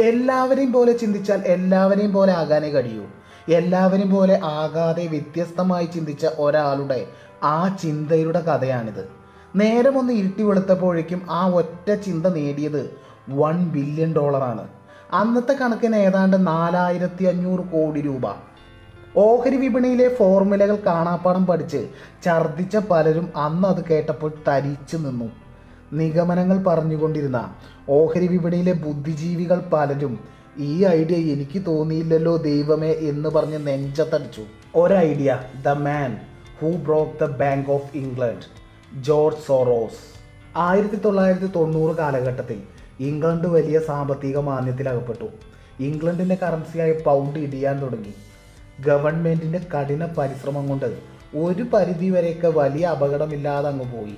എല്ലാവരെയും പോലെ ചിന്തിച്ചാൽ എല്ലാവരെയും പോലെ ആകാനേ കഴിയൂ. എല്ലാവരെയും പോലെ ആകാതെ വ്യത്യസ്തമായി ചിന്തിച്ച ഒരാളുടെ ആ ചിന്തയുടെ കഥയാണിത്. നേരം ഒന്ന് ഇരുട്ടി വെളുത്തപ്പോഴേക്കും ആ ഒറ്റ ചിന്ത നേടിയത് വൺ ബില്യൺ ഡോളറാണ് അന്നത്തെ കണക്കിന് ഏതാണ്ട് നാലായിരത്തി അഞ്ഞൂറ് കോടി രൂപ. ഓഹരി വിപണിയിലെ ഫോർമുലകൾ കാണാപ്പാടം പഠിച്ച് ഛർദിച്ച പലരും അന്ന് അത് കേട്ടപ്പോൾ തരിച്ചു നിന്നു. നിഗമനങ്ങൾ പറഞ്ഞുകൊണ്ടിരുന്ന ഓഹരി വിപണിയിലെ ബുദ്ധിജീവികൾ പലരും ഈ ഐഡിയ എനിക്ക് തോന്നിയില്ലല്ലോ ദൈവമേ എന്ന് പറഞ്ഞ് നെഞ്ചത്തടിച്ചു. ഒരൈഡിയ the man who broke the bank of England George Soros. ആയിരത്തി തൊള്ളായിരത്തി തൊണ്ണൂറ് കാലഘട്ടത്തിൽ ഇംഗ്ലണ്ട് വലിയ സാമ്പത്തിക മാന്യത്തിലകപ്പെട്ടു ഇംഗ്ലണ്ടിന്റെ കറൻസിയായ പൗണ്ട് ഇടിയാൻ തുടങ്ങി. ഗവൺമെന്റിന്റെ കഠിന പരിശ്രമം കൊണ്ട് ഒരു പരിധി വരെയൊക്കെ വലിയ അപകടമില്ലാതെ അങ്ങ് പോയി.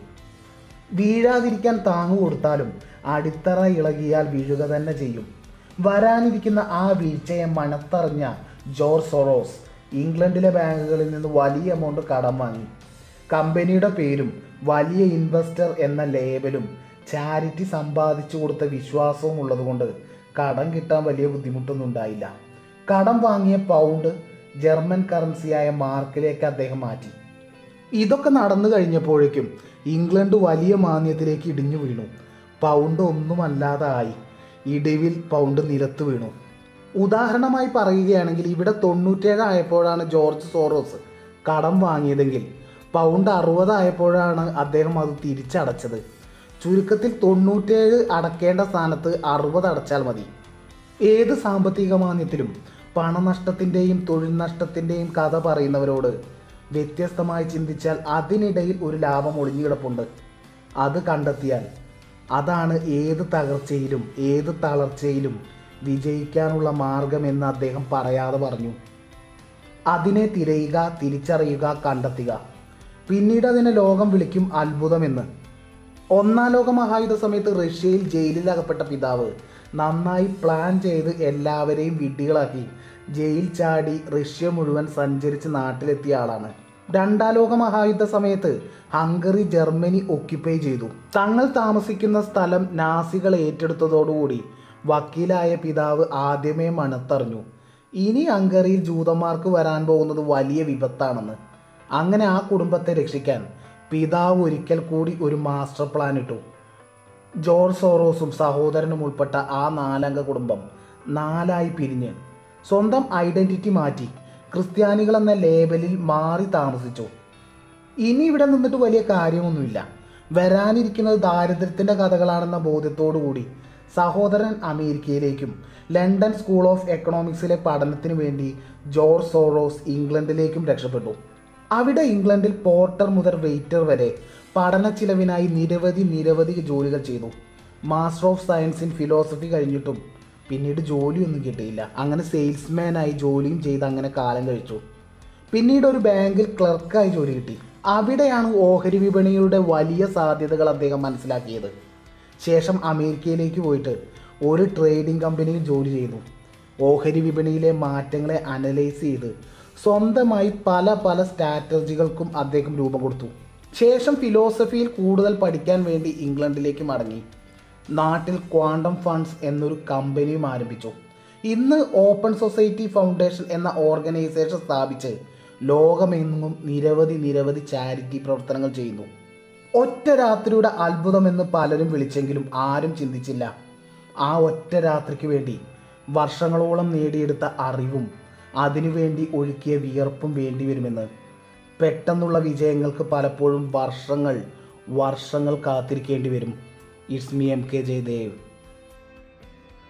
വീഴാതിരിക്കാൻ താങ്ങു കൊടുത്താലും അടിത്തറ ഇളകിയാൽ വീഴുക തന്നെ ചെയ്യും. വരാനിരിക്കുന്ന ആ വീഴ്ചയെ മണത്തറിഞ്ഞ ജോർജ് സൊറോസ് ഇംഗ്ലണ്ടിലെ ബാങ്കുകളിൽ നിന്ന് വലിയ എമൗണ്ട് കടം വാങ്ങി. കമ്പനിയുടെ പേരും വലിയ ഇൻവെസ്റ്റർ എന്ന ലേബലും ചാരിറ്റി സമ്പാദിച്ചു കൊടുത്ത വിശ്വാസവും ഉള്ളതുകൊണ്ട് കടം കിട്ടാൻ വലിയ ബുദ്ധിമുട്ടൊന്നും ഉണ്ടായില്ല. കടം വാങ്ങിയ പൗണ്ട് ജർമ്മൻ കറൻസിയായ മാർക്കിലേക്ക് അദ്ദേഹം മാറ്റി. ഇതൊക്കെ നടന്നു കഴിഞ്ഞപ്പോഴേക്കും ഇംഗ്ലണ്ട് വലിയ മാന്യത്തിലേക്ക് ഇടിഞ്ഞു വീണു. പൗണ്ട് ഒന്നുമല്ലാതായി. ഇടിവിൽ പൗണ്ട് നിലത്ത് വീണു. ഉദാഹരണമായി പറയുകയാണെങ്കിൽ ഇവിടെ തൊണ്ണൂറ്റേഴ് ആയപ്പോഴാണ് ജോർജ് സോറോസ് കടം വാങ്ങിയതെങ്കിൽ പൗണ്ട് അറുപതായപ്പോഴാണ് അദ്ദേഹം അത് തിരിച്ചടച്ചത്. ചുരുക്കത്തിൽ തൊണ്ണൂറ്റേഴ് അടക്കേണ്ട സ്ഥാനത്ത് അറുപത് അടച്ചാൽ മതി. ഏത് സാമ്പത്തിക മാന്യത്തിലും പണനഷ്ടത്തിന്റെയും തൊഴിൽ നഷ്ടത്തിന്റെയും കഥ പറയുന്നവരോട് വ്യത്യസ്തമായി ചിന്തിച്ചാൽ അതിനിടയിൽ ഒരു ലാഭം ഒളിഞ്ഞു കിടപ്പുണ്ട്. അത് കണ്ടെത്തിയാൽ അതാണ് ഏത് തകർച്ചയിലും ഏത് തളർച്ചയിലും വിജയിക്കാനുള്ള മാർഗമെന്ന് അദ്ദേഹം പറയാതെ പറഞ്ഞു. അതിനെ തിരയുക തിരിച്ചറിയുക കണ്ടെത്തുക. പിന്നീട് അതിനെ ലോകം വിളിക്കും അത്ഭുതമെന്ന്. ഒന്നാം ലോക മഹായുദ്ധ സമയത്ത് റഷ്യയിൽ ജയിലിൽ അകപ്പെട്ട പിതാവ് നന്നായി പ്ലാൻ ചെയ്ത് എല്ലാവരെയും വിഡ്ഢികളാക്കി. ജയിൽ ചാടി റഷ്യ മുഴുവൻ സഞ്ചരിച്ച് നാട്ടിലെത്തിയ ആളാണ്. രണ്ടാം ലോക മഹായുദ്ധ സമയത്ത് ഹംഗറി ജർമ്മനി ഒക്യുപ്പൈ ചെയ്തു. തങ്ങൾ താമസിക്കുന്ന സ്ഥലം നാസികൾ ഏറ്റെടുത്തതോടുകൂടി വക്കീലായ പിതാവ് ആദ്യമേ മണത്തറിഞ്ഞു. ഇനി ഹംഗറിയിൽ ജൂതന്മാർക്ക് വരാൻ പോകുന്നത് വലിയ വിപത്താണെന്ന്. അങ്ങനെ ആ കുടുംബത്തെ രക്ഷിക്കാൻ പിതാവ് ഒരിക്കൽ കൂടി ഒരു മാസ്റ്റർ പ്ലാൻ ഇട്ടു. ജോർജ് സോറോസും സഹോദരനും ഉൾപ്പെട്ട ആ നാലംഗ കുടുംബം നാലായി പിരിഞ്ഞ്. സ്വന്തം ഐഡന്റിറ്റി മാറ്റി ക്രിസ്ത്യാനികൾ എന്ന ലേബലിൽ മാറി താമസിച്ചു. ഇനി ഇവിടെ നിന്നിട്ട് വലിയ കാര്യമൊന്നുമില്ല. വരാനിരിക്കുന്നത് ദാരിദ്ര്യത്തിന്റെ കഥകളാണെന്ന ബോധ്യത്തോടു കൂടി സഹോദരൻ അമേരിക്കയിലേക്കും ലണ്ടൻ സ്കൂൾ ഓഫ് എക്കണോമിക്സിലെ പഠനത്തിന് വേണ്ടി ജോർജ് സോറോസ് ഇംഗ്ലണ്ടിലേക്കും രക്ഷപ്പെട്ടു. അവിടെ ഇംഗ്ലണ്ടിൽ പോർട്ടർ മുതൽ വെയിറ്റർ വരെ പഠന ചിലവിനായി നിരവധി നിരവധി ജോലികൾ ചെയ്തു. Master of science in philosophy കഴിഞ്ഞിട്ടും പിന്നീട് ജോലിയൊന്നും കിട്ടിയില്ല. അങ്ങനെ സെയിൽസ്മാനായി ജോലിയും ചെയ്ത് അങ്ങനെ കാലം കഴിച്ചു. പിന്നീട് ഒരു ബാങ്കിൽ ക്ലർക്കായി ജോലി കിട്ടി. അവിടെയാണ് ഓഹരി വിപണിയുടെ വലിയ സാധ്യതകൾ അദ്ദേഹം മനസ്സിലാക്കിയത്. ശേഷം അമേരിക്കയിലേക്ക് പോയിട്ട് ഒരു ട്രേഡിംഗ് കമ്പനിയിൽ ജോലി ചെയ്തു. ഓഹരി വിപണിയിലെ മാറ്റങ്ങളെ അനലൈസ് ചെയ്ത് സ്വന്തമായി പല പല സ്ട്രാറ്റജികൾക്കും അദ്ദേഹം രൂപം കൊടുത്തു. ശേഷം ഫിലോസഫിയിൽ കൂടുതൽ പഠിക്കാൻ വേണ്ടി ഇംഗ്ലണ്ടിലേക്ക് മടങ്ങി. നാട്ടിൽ ക്വാണ്ടം ഫണ്ട്സ് എന്നൊരു കമ്പനിയും ആരംഭിച്ചു. ഇന്ന് ഓപ്പൺ സൊസൈറ്റി ഫൗണ്ടേഷൻ എന്ന ഓർഗനൈസേഷൻ സ്ഥാപിച്ച് ലോകമെങ്ങും നിരവധി നിരവധി ചാരിറ്റി പ്രവർത്തനങ്ങൾ ചെയ്യുന്നു. ഒറ്റ രാത്രിയുടെ അത്ഭുതമെന്ന് പലരും വിളിച്ചെങ്കിലും ആരും ചിന്തിച്ചില്ല. ആ ഒറ്റ രാത്രിക്ക് വേണ്ടി വർഷങ്ങളോളം നേടിയെടുത്ത അറിവും അതിനുവേണ്ടി ഒഴുക്കിയ വിയർപ്പും വേണ്ടിവരുമെന്ന്. പെട്ടെന്നുള്ള വിജയങ്ങൾക്ക് പലപ്പോഴും വർഷങ്ങൾ വർഷങ്ങൾ കാത്തിരിക്കേണ്ടി വരും. It's me MKJ Dev.